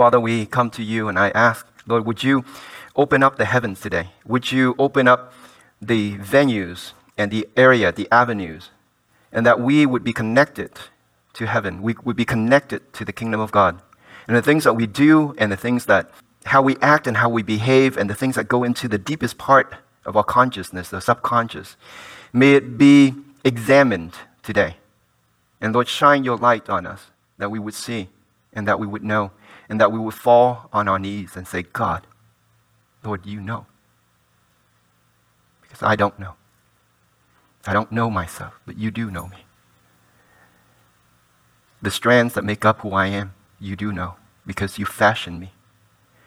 Father, we come to you and I ask, Lord, would you open up the heavens today? Would you open up the venues and the area, the avenues, and that we would be connected to heaven. We would be connected to the kingdom of God. And the things that we do and the things that, how we act and how we behave and the things that go into the deepest part of our consciousness, the subconscious, may it be examined today. And Lord, shine your light on us that we would see and that we would know and that we would fall on our knees and say, God, Lord, you know. Because I don't know. I don't know myself, but you do know me. The strands that make up who I am, you do know, because you fashioned me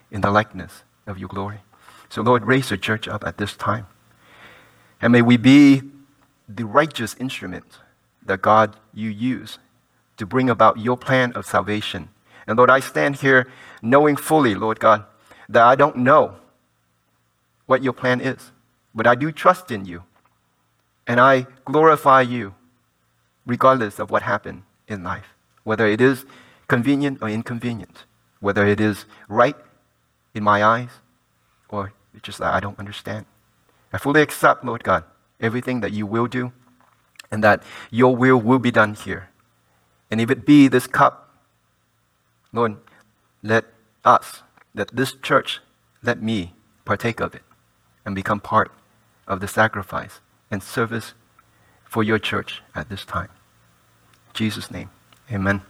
in the likeness of your glory. So, Lord, raise your church up at this time. And may we be the righteous instrument that God you use to bring about your plan of salvation. And Lord, I stand here knowing fully, Lord God, that I don't know what your plan is, but I do trust in you. And I glorify you regardless of what happened in life, whether it is convenient or inconvenient, whether it is right in my eyes or it's just that I don't understand. I fully accept, Lord God, everything that you will do and that your will will be done here. And if it be this cup, Lord, let us, let this church, let me partake of it and become part of the sacrifice and service for your church at this time. In Jesus' name, amen.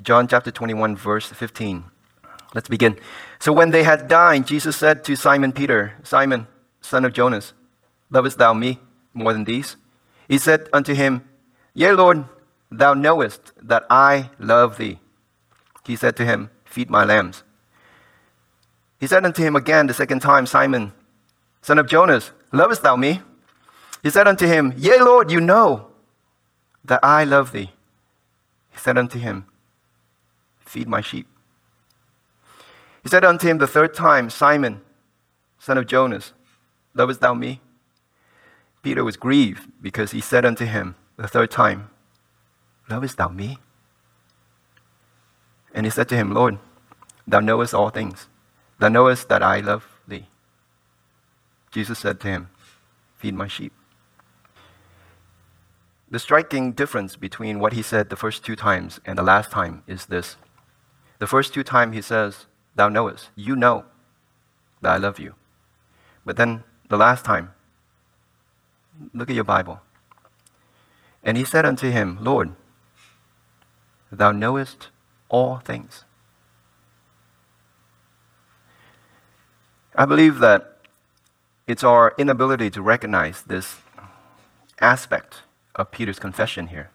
John chapter 21, verse 15. Let's begin. So when they had dined, Jesus said to Simon Peter, Simon, son of Jonas, lovest thou me more than these? He said unto him, Yea, Lord, thou knowest that I love thee. He said to him, Feed my lambs. He said unto him again the second time, Simon, son of Jonas, lovest thou me? He said unto him, Yea, Lord, you know that I love thee. He said unto him, Feed my sheep. He said unto him the third time, Simon, son of Jonas, lovest thou me? Peter was grieved because he said unto him the third time, Lovest thou me? And he said to him, Lord, thou knowest all things. Thou knowest that I love thee. Jesus said to him, Feed my sheep. The striking difference between what he said the first two times and the last time is this. The first two times he says, Thou knowest, you know that I love you. But then the last time, Look at your Bible. And he said unto him, Lord, thou knowest all things. I believe that it's our inability to recognize this aspect of Peter's confession here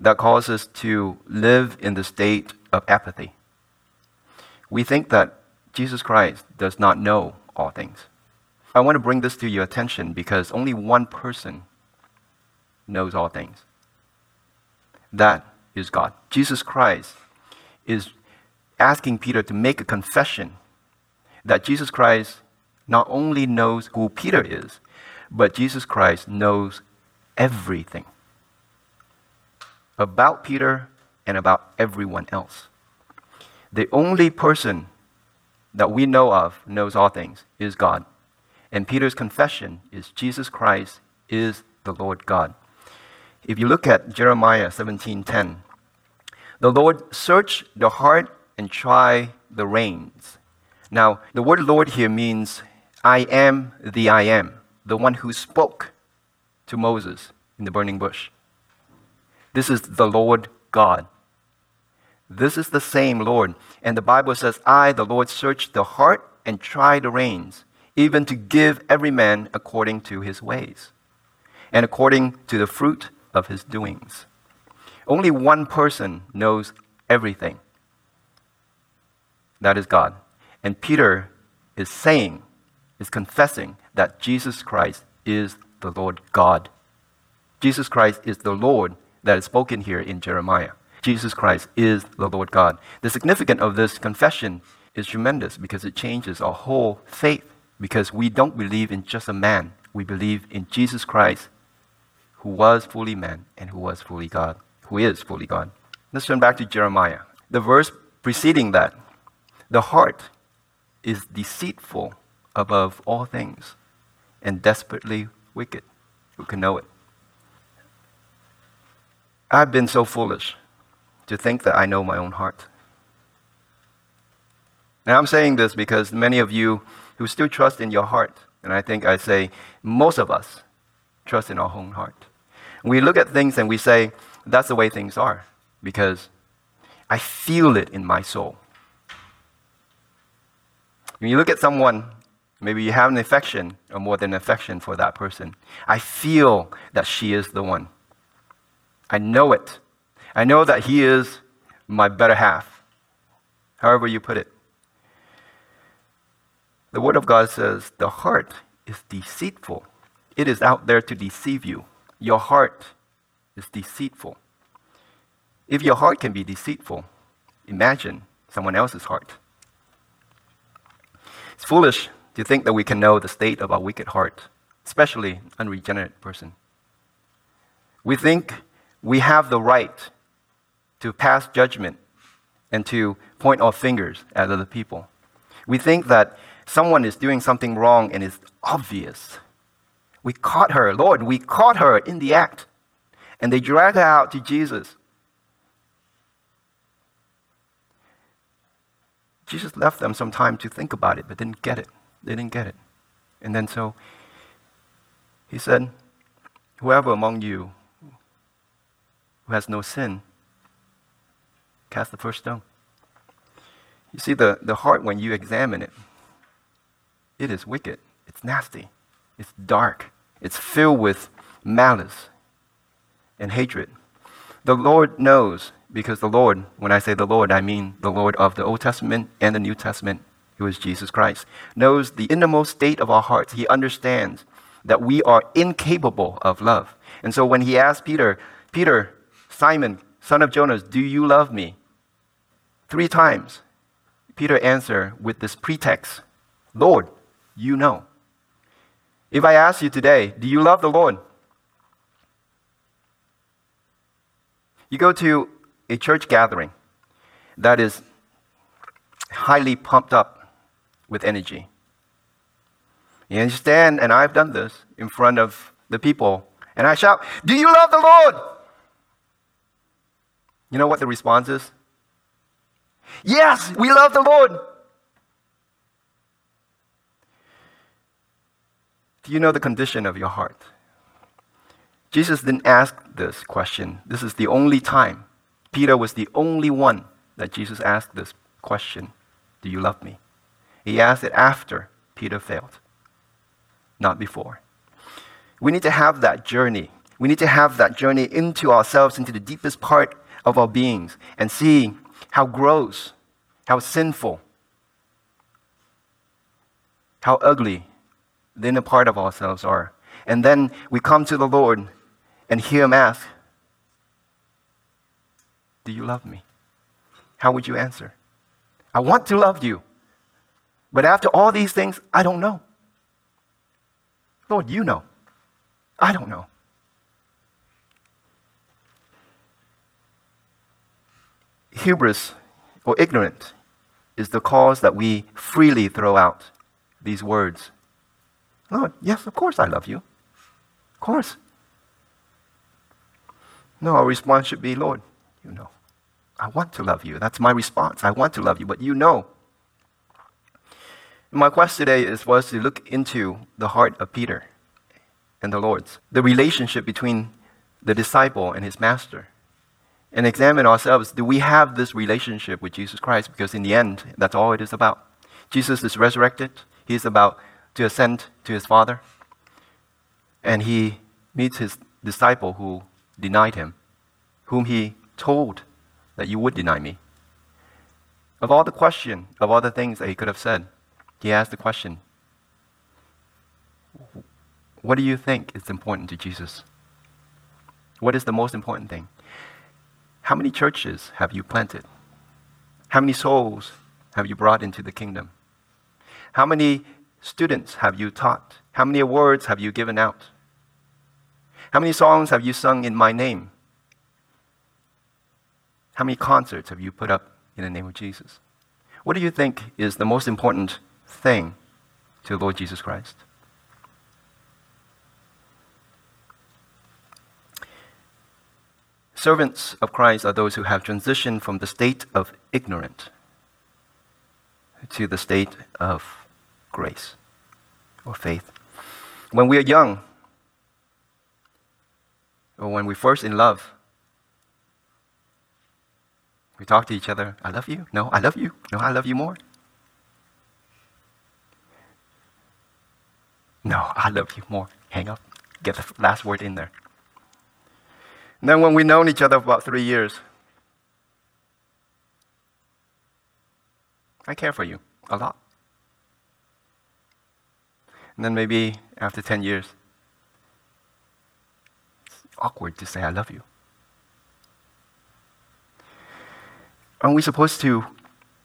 that causes us to live in the state of apathy. We think that Jesus Christ does not know all things. I want to bring this to your attention because only one person knows all things. That is God. Jesus Christ is asking Peter to make a confession that Jesus Christ not only knows who Peter is, but Jesus Christ knows everything about Peter and about everyone else. The only person that we know of knows all things is God. And Peter's confession is Jesus Christ is the Lord God. If you look at Jeremiah 17:10, the Lord search the heart and try the reins. Now, the word Lord here means I am the I am, the one who spoke to Moses in the burning bush. This is the Lord God. This is the same Lord. And the Bible says, I, the Lord, search the heart and try the reins even to give every man according to his ways and according to the fruit of his doings. Only one person knows everything. That is God. And Peter is saying, is confessing that Jesus Christ is the Lord God. Jesus Christ is the Lord that is spoken here in Jeremiah. Jesus Christ is the Lord God. The significance of this confession is tremendous because it changes our whole faith because we don't believe in just a man. We believe in Jesus Christ, who was fully man and who was fully God, who is fully God. Let's turn back to Jeremiah. The verse preceding that, the heart is deceitful above all things and desperately wicked. Who can know it? I've been so foolish to think that I know my own heart. Now, I'm saying this because many of you who still trust in your heart, and I think I say most of us trust in our own heart. We look at things and we say, that's the way things are, because I feel it in my soul. When you look at someone, maybe you have an affection or more than an affection for that person. I feel that she is the one. I know it. I know that he is my better half. However, you put it. The Word of God says the heart is deceitful, it is out there to deceive you. Your heart is deceitful. If your heart can be deceitful, imagine someone else's heart. It's foolish to think that we can know the state of our wicked heart, especially an unregenerate person. We think we have the right to pass judgment and to point our fingers at other people. We think that someone is doing something wrong and it's obvious. We caught her, Lord, we caught her in the act. And they drag her out to Jesus. Jesus left them some time to think about it, but didn't get it. They didn't get it. And then so he said, Whoever among you who has no sin, cast the first stone. You see, the, the heart, when you examine it, it is wicked. It's nasty. It's dark. It's filled with malice and hatred. The Lord knows, because the Lord, when I say the Lord, I mean the Lord of the Old Testament and the New Testament, who is Jesus Christ, knows the innermost state of our hearts. He understands that we are incapable of love. And so when he asked Peter, Peter, Simon, son of Jonas, do you love me? Three times, Peter answered with this pretext Lord, you know. If I ask you today, do you love the Lord? You go to a church gathering that is highly pumped up with energy. You stand, and I've done this in front of the people, and I shout, Do you love the Lord? You know what the response is? Yes, we love the Lord. Do you know the condition of your heart? Jesus didn't ask this question. This is the only time. Peter was the only one that Jesus asked this question Do you love me? He asked it after Peter failed, not before. We need to have that journey. We need to have that journey into ourselves, into the deepest part of our beings, and see how gross, how sinful, how ugly the inner part of ourselves are. And then we come to the Lord and hear Him ask, Do you love me? How would you answer? I want to love you. But after all these things, I don't know. Lord, you know. I don't know. Hubris or ignorant is the cause that we freely throw out these words Lord, yes, of course I love you. Of course. No, our response should be, Lord, you know, I want to love you. That's my response. I want to love you, but you know. My quest today is for us to look into the heart of Peter and the Lord's, the relationship between the disciple and his master, and examine ourselves. Do we have this relationship with Jesus Christ? Because in the end, that's all it is about. Jesus is resurrected. He's about to ascend to his Father. And he meets his disciple who denied him, whom he told that you would deny me. Of all the question, of all the things that he could have said, he asked the question, What do you think is important to Jesus? What is the most important thing? How many churches have you planted? How many souls have you brought into the kingdom? How many students have you taught? How many awards have you given out? How many songs have you sung in my name? How many concerts have you put up in the name of Jesus. What do you think is the most important thing to the Lord Jesus Christ? Servants of Christ are those who have transitioned from the state of ignorant to the state of grace or faith. When we are young, or when we're first in love, we talk to each other, I love you. No, I love you. No, I love you more. No, I love you more. Hang up. Get the last word in there. And then when we've known each other for about three years, I care for you a lot. And then maybe after 10 years, awkward to say, I love you. Aren't we supposed to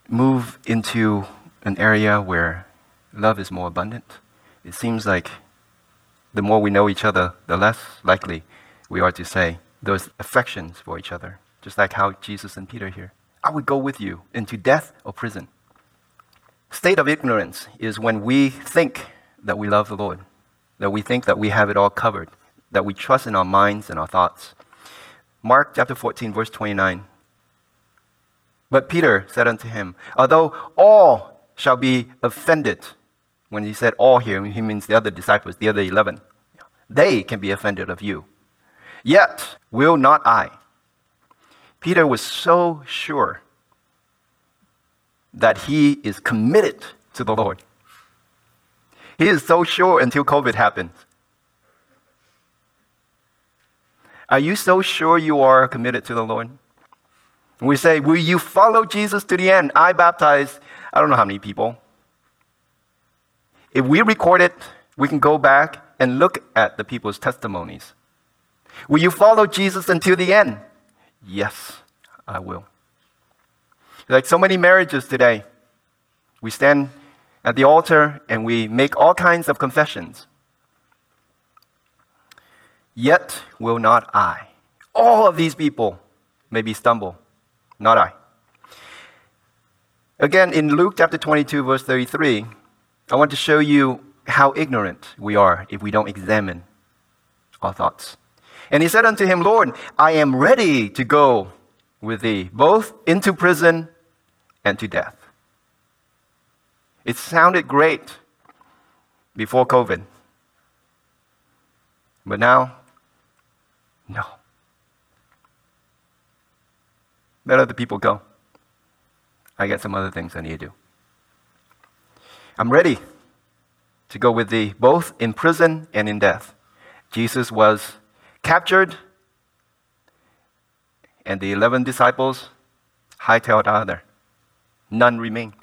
move into an area where love is more abundant? It seems like the more we know each other, the less likely we are to say those affections for each other, just like how Jesus and Peter here. I would go with you into death or prison. State of ignorance is when we think that we love the Lord, that we think that we have it all covered, that we trust in our minds and our thoughts. Mark chapter 14, verse 29 but Peter said unto him, Although all shall be offended, when he said all here, he means the other disciples, the other 11, they can be offended of you. Yet will not I. Peter was so sure that he is committed to the Lord. He is so sure until COVID happens. Are you so sure you are committed to the Lord? We say, Will you follow Jesus to the end? I baptized, I don't know how many people. If we record it, we can go back and look at the people's testimonies. Will you follow Jesus until the end? Yes, I will. Like so many marriages today, we stand at the altar and we make all kinds of confessions. Yet will not I. All of these people maybe stumble not I. Again, in Luke chapter 22, verse 33, I want to show you how ignorant we are if we don't examine our thoughts. And he said unto him, Lord, I am ready to go with thee, both into prison and to death. It sounded great before COVID. But now, no. Let other people go. I got some other things I need to do. I'm ready to go with thee, both in prison and in death. Jesus was captured, and the 11 disciples hightailed out of there. None remained.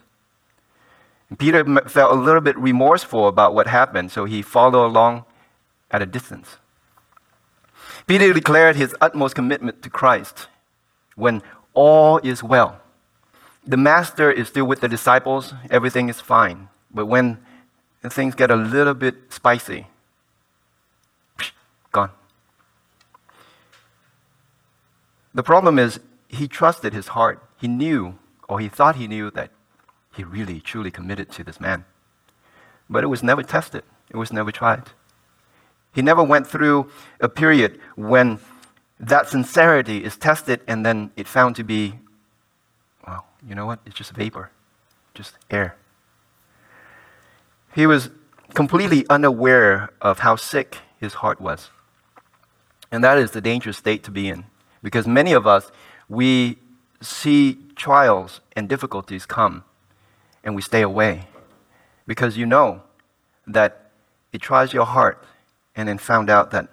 And Peter felt a little bit remorseful about what happened, so he followed along at a distance. Peter declared his utmost commitment to Christ when all is well. The master is still with the disciples, everything is fine. But when things get a little bit spicy, gone. The problem is, he trusted his heart. He knew, or he thought he knew, that he really, truly committed to this man. But it was never tested, it was never tried. He never went through a period when that sincerity is tested and then it found to be, well, you know what? It's just vapor, just air. He was completely unaware of how sick his heart was. And that is the dangerous state to be in. Because many of us, we see trials and difficulties come and we stay away. Because you know that it tries your heart and then found out that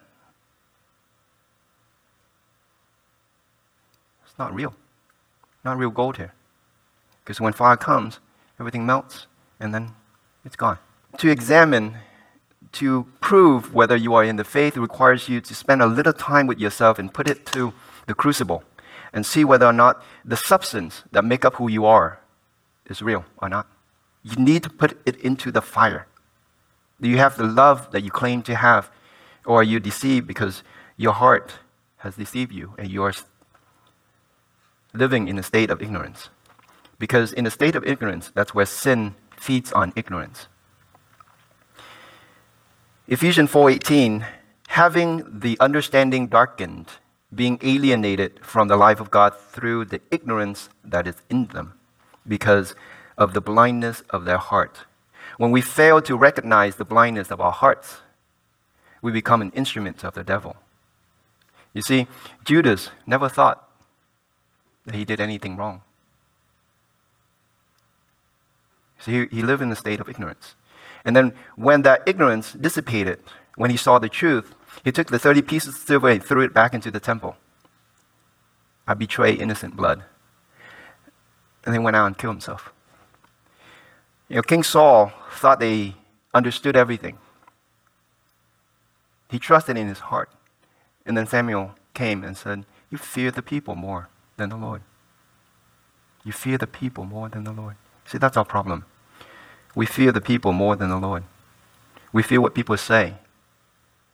It's not real. Not real gold here. Because when fire comes, everything melts and then it's gone. To examine, to prove whether you are in the faith requires you to spend a little time with yourself and put it to the crucible and see whether or not the substance that make up who you are is real or not. You need to put it into the fire. Do you have the love that you claim to have? Or are you deceived because your heart has deceived you and you are living in a state of ignorance. Because in a state of ignorance, that's where sin feeds on ignorance. Ephesians 4:18 having the understanding darkened being alienated from the life of God through the ignorance that is in them because of the blindness of their heart. When we fail to recognize the blindness of our hearts, we become an instrument of the devil. You see, Judas never thought that he did anything wrong. See, he lived in a state of ignorance. And then when that ignorance dissipated, when he saw the truth, he took the 30 pieces of silver and threw it back into the temple. I betray innocent blood. And then went out and killed himself. You know, King Saul thought they understood everything. He trusted in his heart. And then Samuel came and said, You fear the people more than the Lord. You fear the people more than the Lord. See, that's our problem. We fear the people more than the Lord. We fear what people say,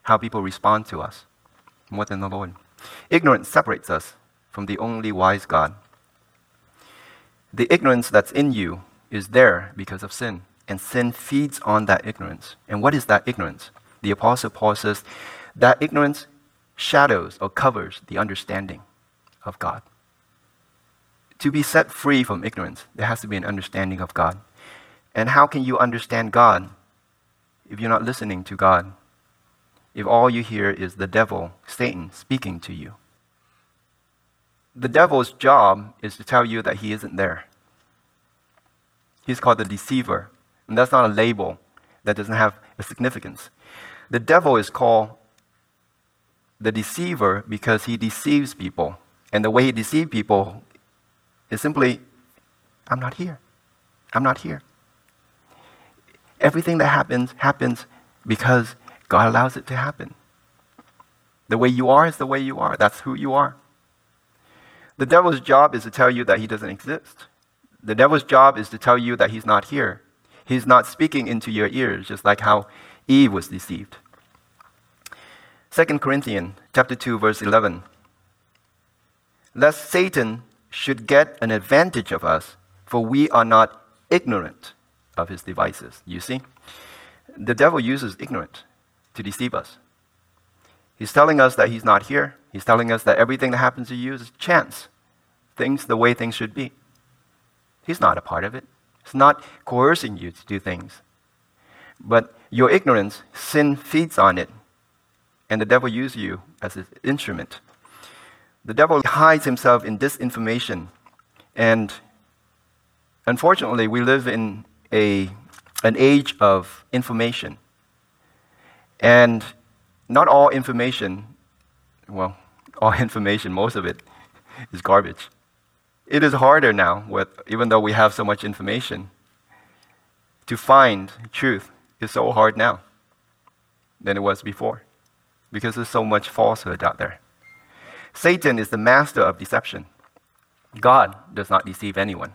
how people respond to us, more than the Lord. Ignorance separates us from the only wise God. The ignorance that's in you is there because of sin, and sin feeds on that ignorance. And what is that ignorance? The Apostle Paul says that ignorance shadows or covers the understanding of God. To be set free from ignorance, there has to be an understanding of God. And how can you understand God if you're not listening to God? If all you hear is the devil, Satan, speaking to you? The devil's job is to tell you that he isn't there. He's called the deceiver. And that's not a label that doesn't have a significance. The devil is called the deceiver because he deceives people. And the way he deceives people is simply, I'm not here. I'm not here. Everything that happens, happens because God allows it to happen. The way you are is the way you are. That's who you are. The devil's job is to tell you that he doesn't exist. The devil's job is to tell you that he's not here. He's not speaking into your ears, just like how Eve was deceived. 2 Corinthians chapter 2 verse 11 lest Satan should get an advantage of us for we are not ignorant of his devices. You see? The devil uses ignorance to deceive us. He's telling us that he's not here. He's telling us that everything that happens to you is chance. Things the way things should be. He's not a part of it. He's not coercing you to do things. But your ignorance, sin feeds on it. And the devil uses you as his instrument. The devil hides himself in disinformation. And unfortunately, we live in a, an age of information. And not all information, well, all information, most of it, is garbage. It is harder now, with, even though we have so much information, to find truth is so hard now than it was before because there's so much falsehood out there. Satan is the master of deception. God does not deceive anyone.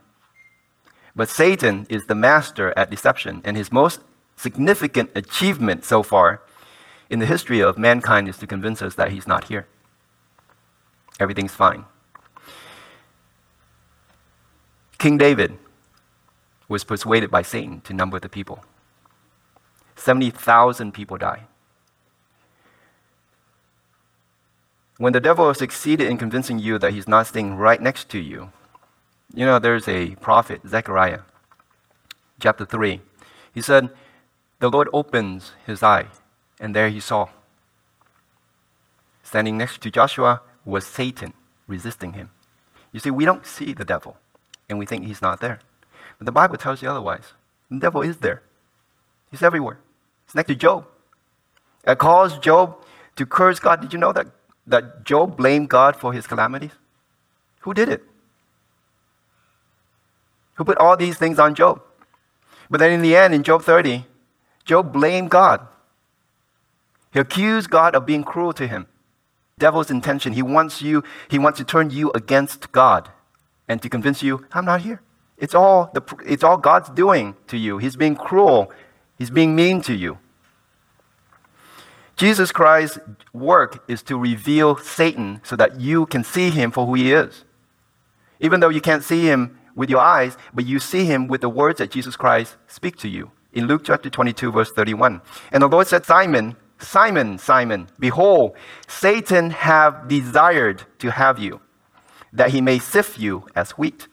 But Satan is the master at deception, and his most significant achievement so far in the history of mankind is to convince us that he's not here. Everything's fine. King David was persuaded by Satan to number the people. 70,000 people died. When the devil succeeded in convincing you that he's not staying right next to you, you know, there's a prophet, Zechariah, chapter 3. He said, The Lord opens his eye, and there he saw. Standing next to Joshua was Satan resisting him. You see, we don't see the devil, and we think he's not there. But the Bible tells you otherwise. The devil is there, he's everywhere. He's next to Job. It caused Job to curse God. Did you know that, that Job blamed God for his calamities? Who did it? who put all these things on Job. But then in the end, in Job 30, Job blamed God. He accused God of being cruel to him. Devil's intention. He wants you, he wants to turn you against God and to convince you, I'm not here. It's all, the, it's all God's doing to you. He's being cruel. He's being mean to you. Jesus Christ's work is to reveal Satan so that you can see him for who he is. Even though you can't see him with your eyes, but you see him with the words that Jesus Christ speak to you. In Luke chapter 22, verse 31. And the Lord said, Simon, Simon, Simon, behold, Satan have desired to have you, that he may sift you as wheat.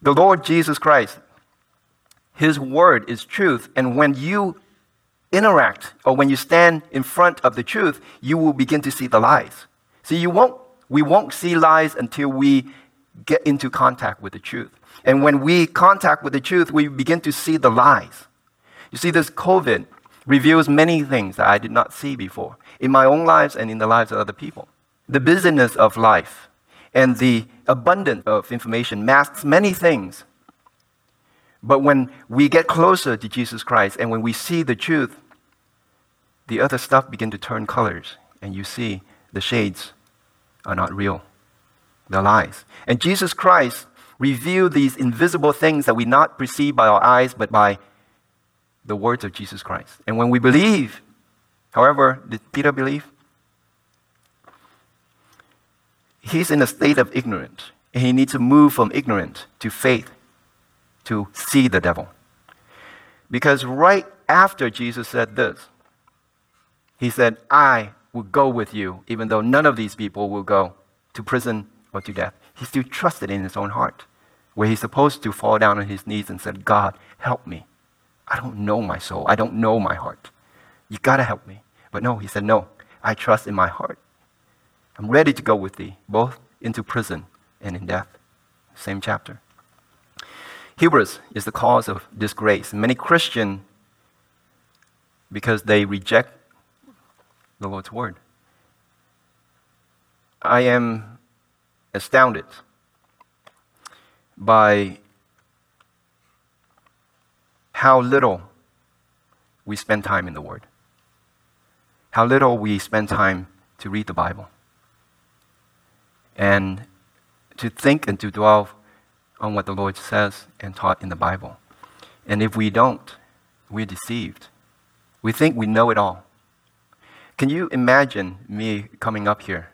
The Lord Jesus Christ, his word is truth, and when you interact or when you stand in front of the truth, you will begin to see the lies. See, you won't, we won't see lies until we get into contact with the truth. And when we contact with the truth, we begin to see the lies. You see, this COVID reveals many things that I did not see before in my own lives and in the lives of other people. The busyness of life and the abundance of information masks many things. But when we get closer to Jesus Christ and when we see the truth, the other stuff begin to turn colors and you see the shades are not real. They're lies. And Jesus Christ revealed these invisible things that we not perceive by our eyes, but by the words of Jesus Christ. And when we believe, however, did Peter believe? He's in a state of ignorance. And he needs to move from ignorance to faith to see the devil. Because right after Jesus said this, he said, I will go with you, even though none of these people will go to prison or to death. He still trusted in his own heart, where he's supposed to fall down on his knees and said, God, help me. I don't know my soul. I don't know my heart. You got to help me. But no, he said, No, I trust in my heart. I'm ready to go with thee, both into prison and in death. Same chapter. Hubris is the cause of disgrace. Many Christians, because they reject the Lord's word. I am astounded by how little we spend time in the Word, how little we spend time to read the Bible, and to think and to dwell on what the Lord says and taught in the Bible. And if we don't, we're deceived. We think we know it all. Can you imagine me coming up here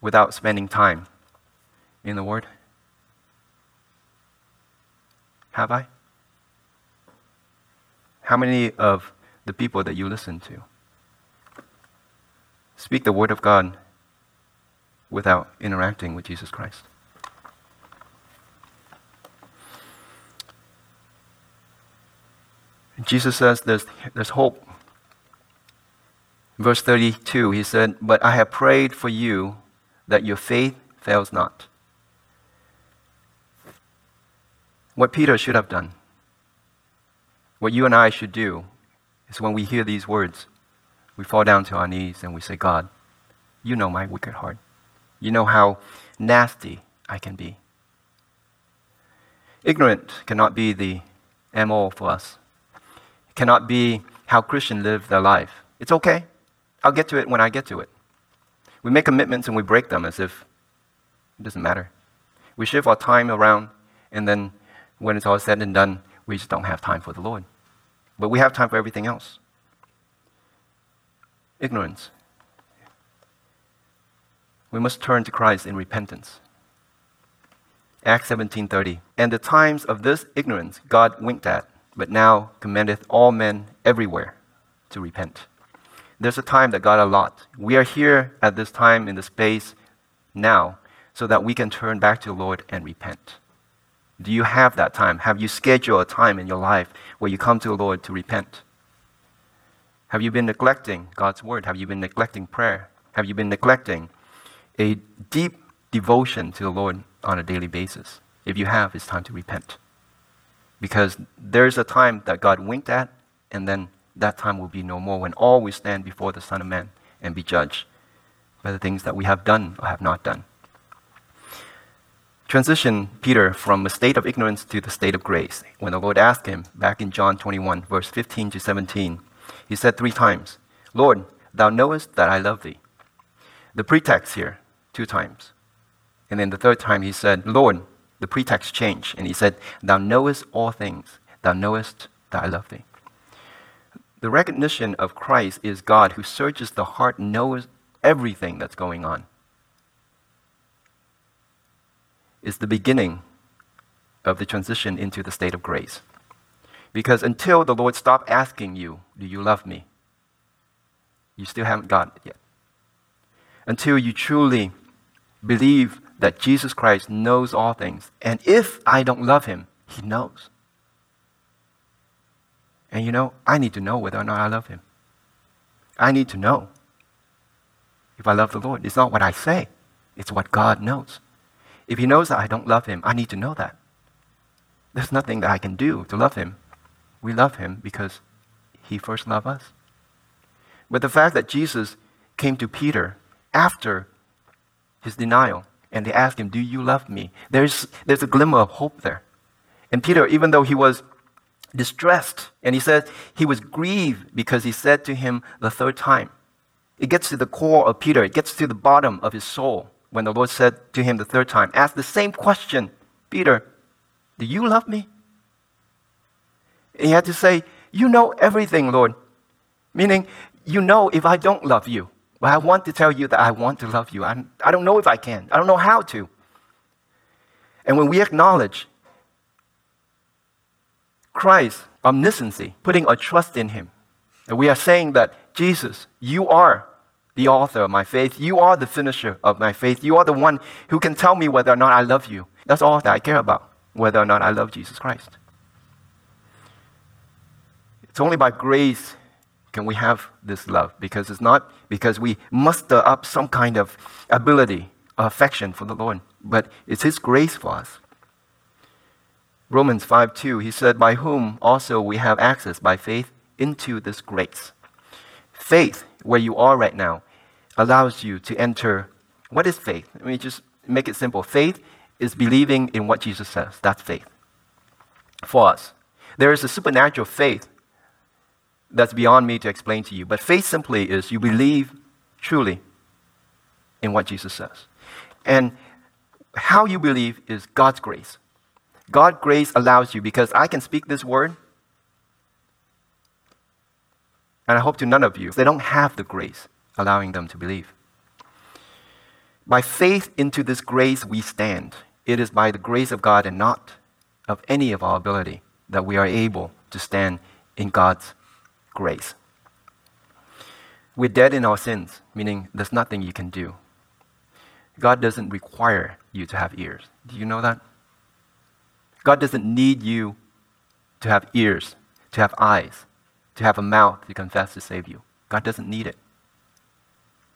without spending time in the Word? Have I? How many of the people that you listen to speak the Word of God without interacting with Jesus Christ? Jesus says there's, there's hope. Verse 32, he said, But I have prayed for you that your faith fails not. What Peter should have done what you and I should do is when we hear these words, we fall down to our knees and we say, God, you know my wicked heart. You know how nasty I can be. Ignorant cannot be the MO for us. It cannot be how Christians live their life. It's okay. I'll get to it when I get to it. We make commitments and we break them as if it doesn't matter. We shift our time around, and then when it's all said and done, we just don't have time for the Lord. But we have time for everything else. Ignorance. We must turn to Christ in repentance. Acts 17:30. And the times of this ignorance God winked at, but now commandeth all men everywhere to repent. There's a time that God allot. We are here at this time in the space now so that we can turn back to the Lord and repent. Do you have that time? Have you scheduled a time in your life where you come to the Lord to repent? Have you been neglecting God's word? Have you been neglecting prayer? Have you been neglecting a deep devotion to the Lord on a daily basis? If you have, it's time to repent. Because there's a time that God winked at, and then that time will be no more when all will stand before the Son of Man and be judged by the things that we have done or have not done transition Peter from a state of ignorance to the state of grace. When the Lord asked him, back in John 21, verse 15 to 17, he said three times, Lord, thou knowest that I love thee. The pretext here, two times. And then the third time he said, Lord, the pretext changed. And he said, Thou knowest all things. Thou knowest that I love thee. The recognition of Christ is God who searches the heart, knows everything that's going on. is the beginning of the transition into the state of grace. Because until the Lord stopped asking you, Do you love me? you still haven't got it yet. Until you truly believe that Jesus Christ knows all things. And if I don't love him, he knows. And you know, I need to know whether or not I love him. I need to know if I love the Lord. It's not what I say, it's what God knows. If he knows that I don't love him, I need to know that. There's nothing that I can do to love him. We love him because he first loved us. But the fact that Jesus came to Peter after his denial and they asked him, Do you love me? There's, there's a glimmer of hope there. And Peter, even though he was distressed, and he said he was grieved because he said to him the third time, it gets to the core of Peter, it gets to the bottom of his soul when the Lord said to him the third time, Ask the same question, Peter, do you love me? And he had to say, You know everything, Lord. Meaning, you know if I don't love you. But I want to tell you that I want to love you. I, I don't know if I can. I don't know how to. And when we acknowledge Christ's omnisciency, putting our trust in Him, and we are saying that, Jesus, you are the author of my faith. You are the finisher of my faith. You are the one who can tell me whether or not I love you. That's all that I care about, whether or not I love Jesus Christ. It's only by grace can we have this love because it's not because we muster up some kind of ability or affection for the Lord, but it's His grace for us. Romans 5 2, he said, By whom also we have access by faith into this grace. Faith, where you are right now, allows you to enter. What is faith? Let me just make it simple. Faith is believing in what Jesus says. That's faith. For us, there is a supernatural faith that's beyond me to explain to you. But faith simply is you believe truly in what Jesus says. And how you believe is God's grace. God's grace allows you because I can speak this word, and I hope to none of you, they don't have the grace allowing them to believe. By faith into this grace we stand. It is by the grace of God and not of any of our ability that we are able to stand in God's grace. We're dead in our sins, meaning there's nothing you can do. God doesn't require you to have ears. Do you know that? God doesn't need you to have ears, to have eyes, to have a mouth to confess to save you. God doesn't need it.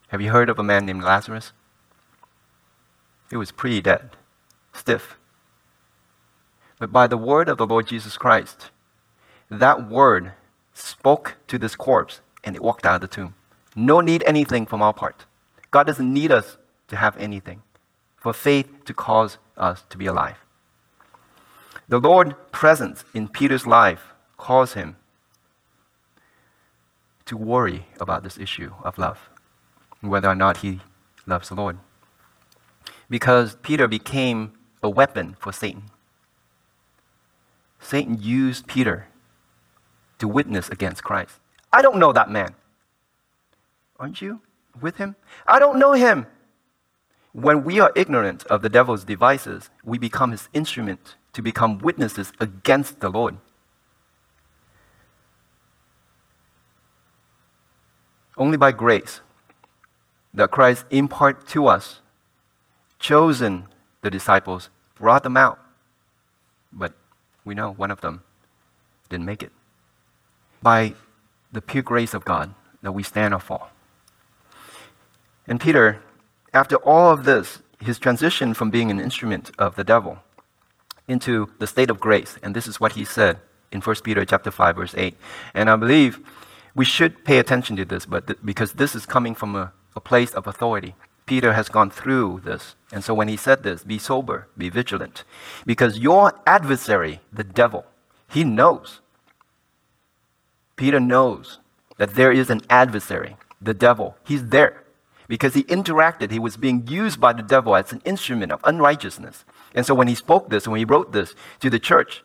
Have you heard of a man named Lazarus? He was pretty dead, stiff. But by the word of the Lord Jesus Christ, that word spoke to this corpse and it walked out of the tomb. No need anything from our part. God doesn't need us to have anything for faith to cause us to be alive. The Lord's presence in Peter's life caused him to worry about this issue of love, whether or not he loves the Lord. Because Peter became a weapon for Satan. Satan used Peter to witness against Christ. I don't know that man. Aren't you with him? I don't know him. When we are ignorant of the devil's devices, we become his instrument to become witnesses against the Lord. Only by grace that Christ impart to us, chosen the disciples, brought them out. But we know one of them didn't make it by the pure grace of God that we stand or fall. And Peter, after all of this, his transition from being an instrument of the devil into the state of grace, and this is what he said in 1 Peter chapter 5, verse 8. And I believe we should pay attention to this, but th- because this is coming from a, a place of authority. Peter has gone through this. And so when he said this, be sober, be vigilant, because your adversary, the devil, he knows Peter knows that there is an adversary, the devil. He's there because he interacted. He was being used by the devil as an instrument of unrighteousness. And so when he spoke this, when he wrote this to the church,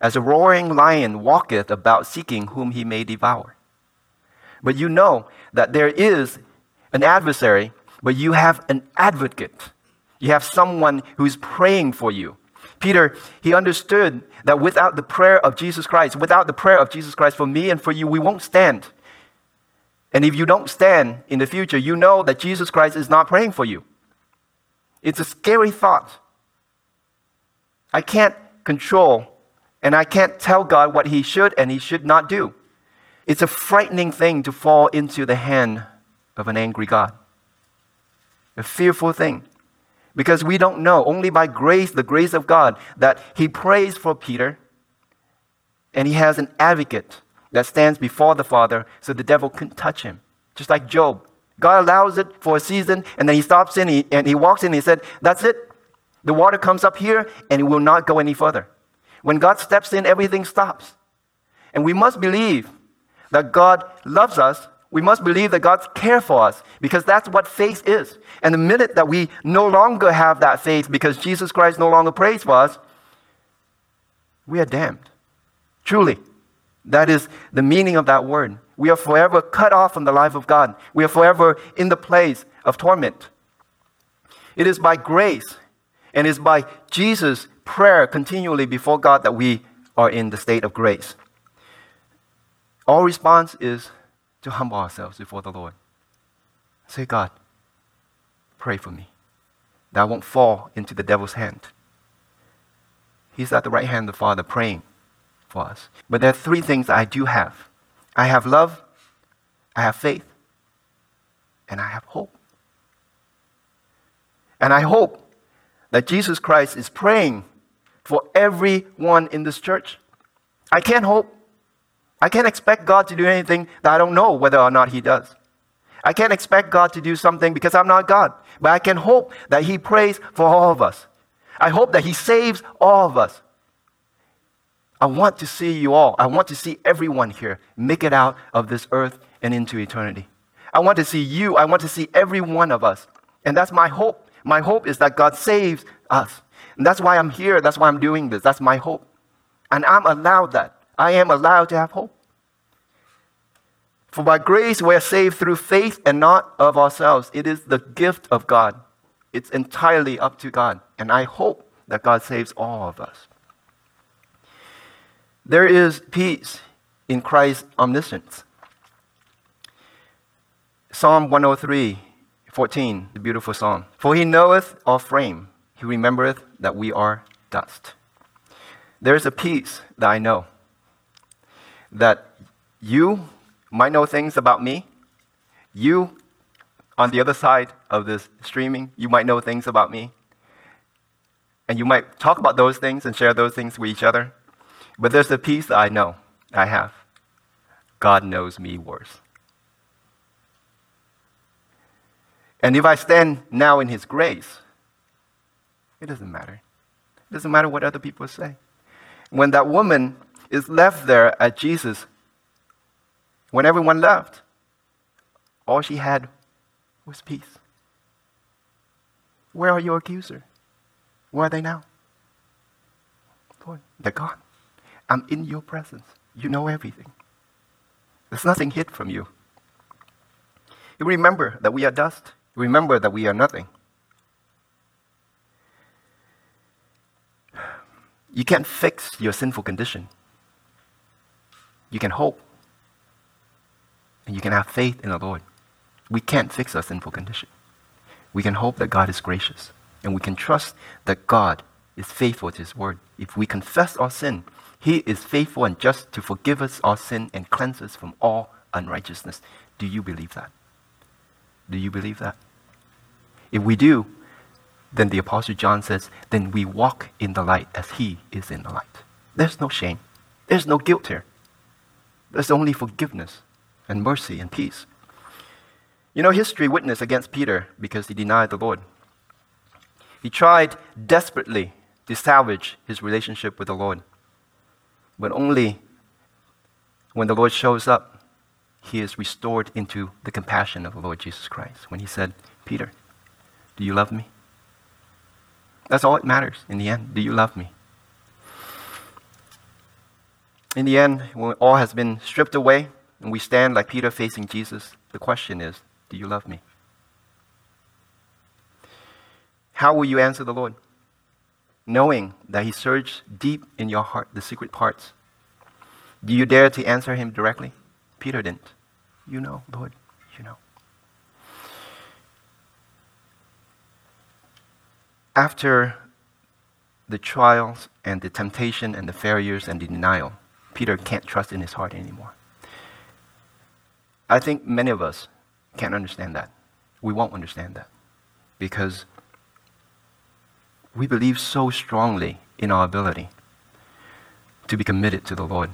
as a roaring lion walketh about seeking whom he may devour. But you know that there is an adversary, but you have an advocate You have someone who's praying for you. Peter, he understood that without the prayer of Jesus Christ, without the prayer of Jesus Christ for me and for you, we won't stand. And if you don't stand in the future, you know that Jesus Christ is not praying for you. It's a scary thought. I can't control and I can't tell God what He should and He should not do. It's a frightening thing to fall into the hand of an angry God. A fearful thing. Because we don't know, only by grace, the grace of God, that He prays for Peter and He has an advocate that stands before the Father so the devil couldn't touch him. Just like Job. God allows it for a season and then He stops in and He walks in and He said, That's it. The water comes up here and it will not go any further. When God steps in, everything stops. And we must believe that God loves us. We must believe that God cares for us because that's what faith is. And the minute that we no longer have that faith because Jesus Christ no longer prays for us, we are damned. Truly. That is the meaning of that word. We are forever cut off from the life of God. We are forever in the place of torment. It is by grace and it's by Jesus' prayer continually before God that we are in the state of grace. Our response is to humble ourselves before the Lord. Say, God, pray for me that I won't fall into the devil's hand. He's at the right hand of the Father praying for us. But there are three things I do have I have love, I have faith, and I have hope. And I hope that Jesus Christ is praying for everyone in this church. I can't hope. I can't expect God to do anything that I don't know whether or not He does. I can't expect God to do something because I'm not God. But I can hope that He prays for all of us. I hope that He saves all of us. I want to see you all. I want to see everyone here make it out of this earth and into eternity. I want to see you. I want to see every one of us. And that's my hope. My hope is that God saves us. And that's why I'm here. That's why I'm doing this. That's my hope. And I'm allowed that. I am allowed to have hope. For by grace we are saved through faith and not of ourselves. It is the gift of God. It's entirely up to God. And I hope that God saves all of us. There is peace in Christ's omniscience. Psalm 103 14, the beautiful psalm. For he knoweth our frame, he remembereth that we are dust. There's a peace that I know that you might know things about me. You, on the other side of this streaming, you might know things about me. And you might talk about those things and share those things with each other. But there's a peace that I know I have. God knows me worse. And if I stand now in His grace, it doesn't matter. It doesn't matter what other people say. When that woman is left there at Jesus, when everyone left, all she had was peace. Where are your accusers? Where are they now? Lord, they're gone. I'm in your presence. You know everything. There's nothing hid from you. You remember that we are dust. Remember that we are nothing. You can't fix your sinful condition. You can hope. And you can have faith in the Lord. We can't fix our sinful condition. We can hope that God is gracious. And we can trust that God is faithful to His word. If we confess our sin, He is faithful and just to forgive us our sin and cleanse us from all unrighteousness. Do you believe that? Do you believe that? If we do, then the Apostle John says, then we walk in the light as he is in the light. There's no shame. There's no guilt here. There's only forgiveness and mercy and peace. You know, history witnessed against Peter because he denied the Lord. He tried desperately to salvage his relationship with the Lord. But only when the Lord shows up he is restored into the compassion of the Lord Jesus Christ when he said, Peter, do you love me? That's all it matters in the end. Do you love me? In the end, when all has been stripped away and we stand like Peter facing Jesus, the question is, do you love me? How will you answer the Lord? Knowing that He searched deep in your heart the secret parts. Do you dare to answer Him directly? Peter didn't. You know, Lord, you know. After the trials and the temptation and the failures and the denial, Peter can't trust in his heart anymore. I think many of us can't understand that. We won't understand that because we believe so strongly in our ability to be committed to the Lord.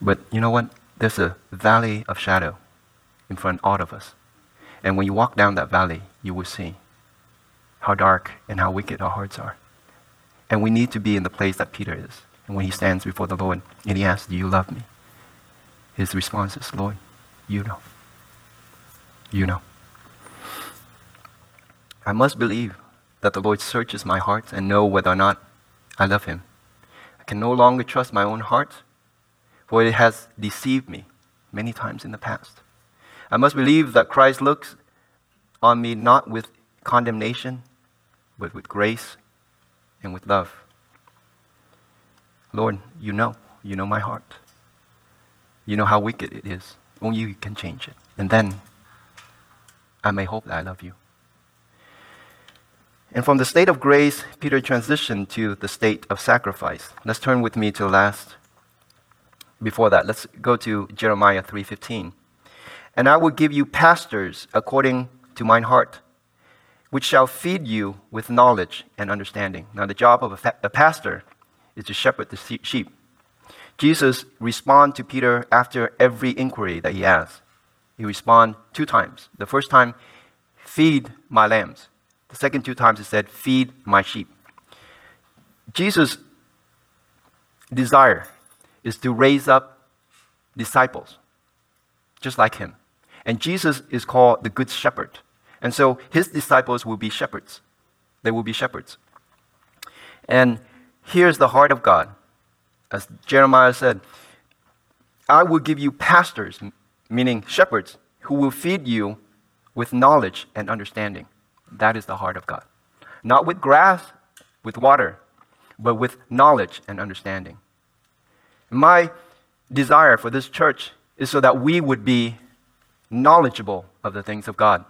But you know what? There's a valley of shadow in front of all of us. And when you walk down that valley, you will see how dark and how wicked our hearts are. And we need to be in the place that Peter is. And when he stands before the Lord and he asks, Do you love me? His response is, Lord, you know. You know. I must believe that the Lord searches my heart and know whether or not I love him. I can no longer trust my own heart, for it has deceived me many times in the past. I must believe that Christ looks on me not with condemnation, but with grace and with love. Lord, you know. You know my heart. You know how wicked it is. Only you can change it. And then I may hope that I love you. And from the state of grace, Peter transitioned to the state of sacrifice. Let's turn with me to the last. Before that, let's go to Jeremiah 3:15. And I will give you pastors according to mine heart, which shall feed you with knowledge and understanding. Now, the job of a, fa- a pastor is to shepherd the sheep. Jesus responds to Peter after every inquiry that he has. He responds two times. The first time, feed my lambs. The second two times he said, feed my sheep. Jesus' desire is to raise up disciples just like him. And Jesus is called the Good Shepherd. And so his disciples will be shepherds. They will be shepherds. And here's the heart of God. As Jeremiah said, I will give you pastors, meaning shepherds, who will feed you with knowledge and understanding. That is the heart of God. Not with grass, with water, but with knowledge and understanding. My desire for this church is so that we would be knowledgeable of the things of God.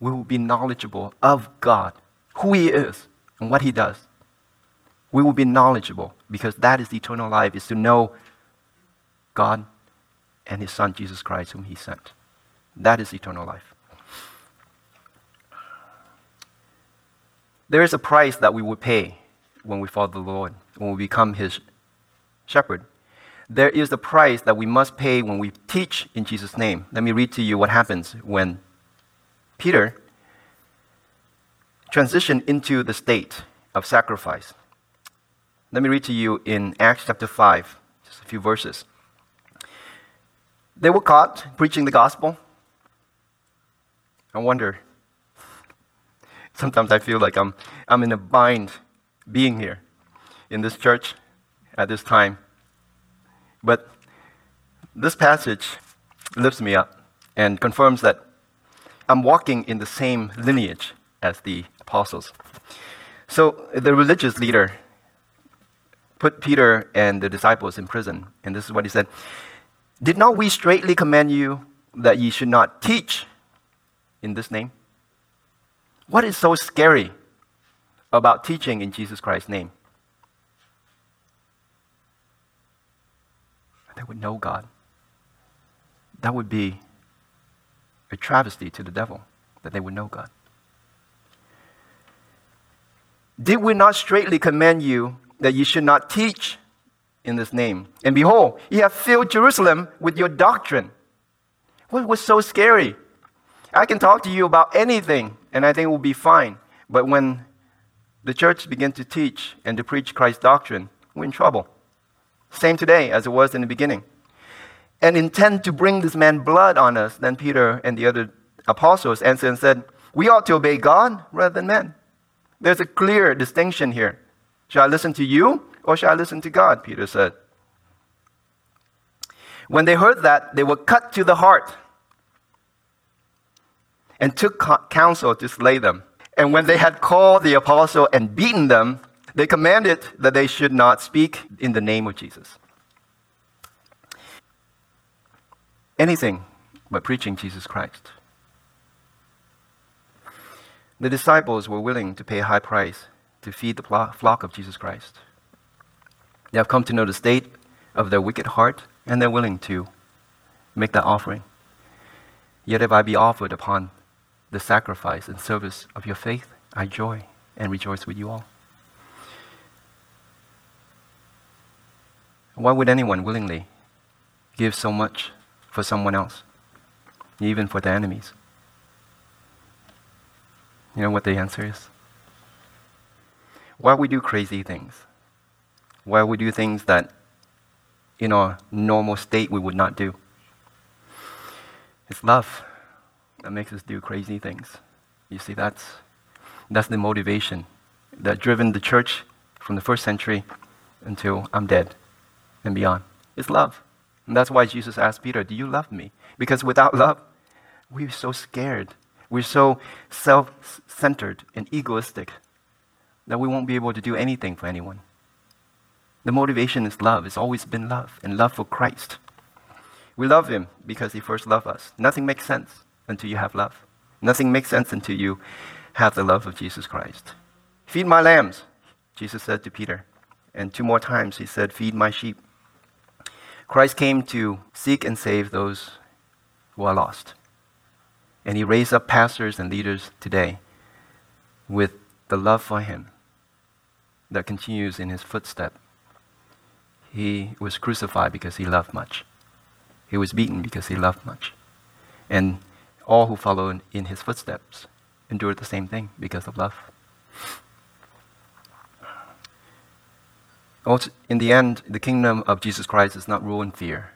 We will be knowledgeable of God, who He is, and what He does. We will be knowledgeable because that is the eternal life, is to know God and His Son, Jesus Christ, whom He sent. That is eternal life. There is a price that we will pay when we follow the Lord, when we become His shepherd. There is a price that we must pay when we teach in Jesus' name. Let me read to you what happens when Peter transitioned into the state of sacrifice. Let me read to you in Acts chapter 5, just a few verses. They were caught preaching the gospel. I wonder, sometimes I feel like I'm, I'm in a bind being here in this church at this time. But this passage lifts me up and confirms that I'm walking in the same lineage as the apostles. So the religious leader put Peter and the disciples in prison, and this is what he said Did not we straightly command you that ye should not teach in this name? What is so scary about teaching in Jesus Christ's name? They would know God. That would be a travesty to the devil that they would know God. Did we not straightly command you that you should not teach in this name? And behold, you have filled Jerusalem with your doctrine. What was so scary? I can talk to you about anything and I think it will be fine. But when the church began to teach and to preach Christ's doctrine, we're in trouble. Same today as it was in the beginning and intend to bring this man blood on us, then Peter and the other apostles answered and said, We ought to obey God rather than men. There's a clear distinction here. Shall I listen to you or shall I listen to God? Peter said. When they heard that, they were cut to the heart and took counsel to slay them. And when they had called the apostle and beaten them, they commanded that they should not speak in the name of Jesus. Anything but preaching Jesus Christ. The disciples were willing to pay a high price to feed the flock of Jesus Christ. They have come to know the state of their wicked heart, and they're willing to make that offering. Yet if I be offered upon the sacrifice and service of your faith, I joy and rejoice with you all. Why would anyone willingly give so much for someone else, even for their enemies? You know what the answer is? Why we do crazy things? Why we do things that in our normal state we would not do? It's love that makes us do crazy things. You see, that's, that's the motivation that driven the church from the first century until I'm dead and beyond. It's love. And that's why Jesus asked Peter, Do you love me? Because without love, we're so scared. We're so self centered and egoistic that we won't be able to do anything for anyone. The motivation is love. It's always been love and love for Christ. We love Him because He first loved us. Nothing makes sense until you have love. Nothing makes sense until you have the love of Jesus Christ. Feed my lambs, Jesus said to Peter. And two more times He said, Feed my sheep. Christ came to seek and save those who are lost. And He raised up pastors and leaders today with the love for Him that continues in His footstep. He was crucified because He loved much. He was beaten because He loved much. And all who follow in his footsteps endure the same thing because of love. Also, in the end, the kingdom of Jesus Christ is not ruled in fear.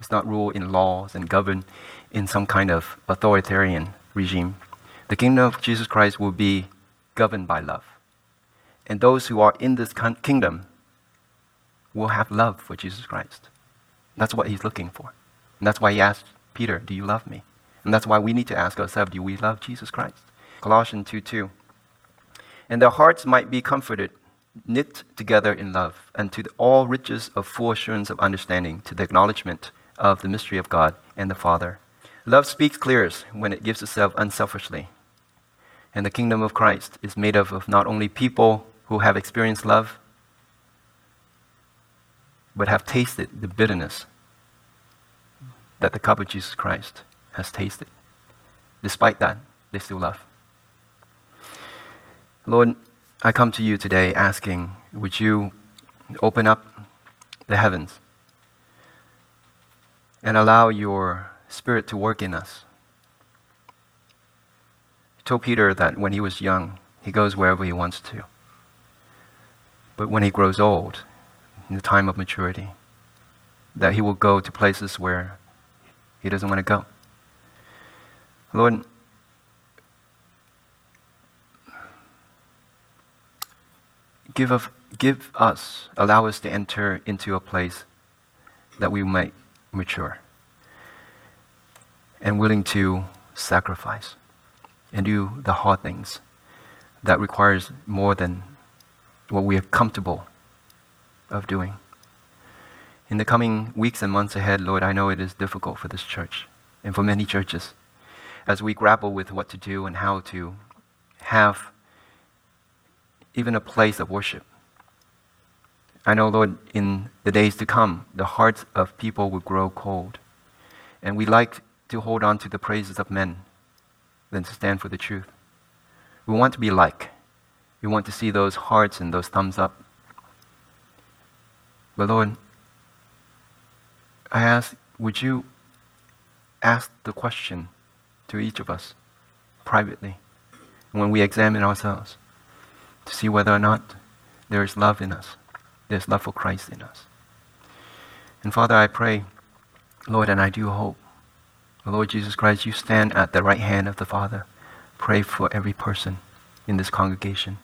It's not ruled in laws and governed in some kind of authoritarian regime. The kingdom of Jesus Christ will be governed by love. And those who are in this kingdom will have love for Jesus Christ. That's what he's looking for. And that's why he asked Peter, Do you love me? And that's why we need to ask ourselves do we love Jesus Christ? Colossians 2 2. And their hearts might be comforted, knit together in love, and to all riches of full assurance of understanding, to the acknowledgement of the mystery of God and the Father. Love speaks clearest when it gives itself unselfishly. And the kingdom of Christ is made up of not only people who have experienced love, but have tasted the bitterness that the cup of Jesus Christ has tasted. Despite that, they still love. Lord, I come to you today asking, would you open up the heavens and allow your Spirit to work in us? He told Peter that when he was young, he goes wherever he wants to. But when he grows old, in the time of maturity, that he will go to places where he doesn't want to go. Lord, give, of, give us, allow us to enter into a place that we might mature and willing to sacrifice and do the hard things that requires more than what we are comfortable of doing. In the coming weeks and months ahead, Lord, I know it is difficult for this church and for many churches as we grapple with what to do and how to have even a place of worship. I know, Lord, in the days to come, the hearts of people will grow cold. And we like to hold on to the praises of men than to stand for the truth. We want to be like. We want to see those hearts and those thumbs up. But Lord, I ask, would you ask the question to each of us privately when we examine ourselves to see whether or not there is love in us, there's love for Christ in us. And Father, I pray, Lord, and I do hope, Lord Jesus Christ, you stand at the right hand of the Father. Pray for every person in this congregation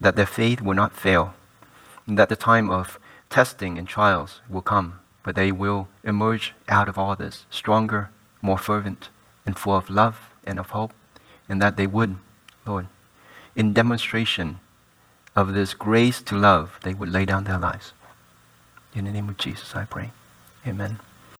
that their faith will not fail, and that the time of testing and trials will come, but they will emerge out of all this stronger, more fervent, and full of love and of hope, and that they would, Lord, in demonstration of this grace to love, they would lay down their lives. In the name of Jesus, I pray. Amen.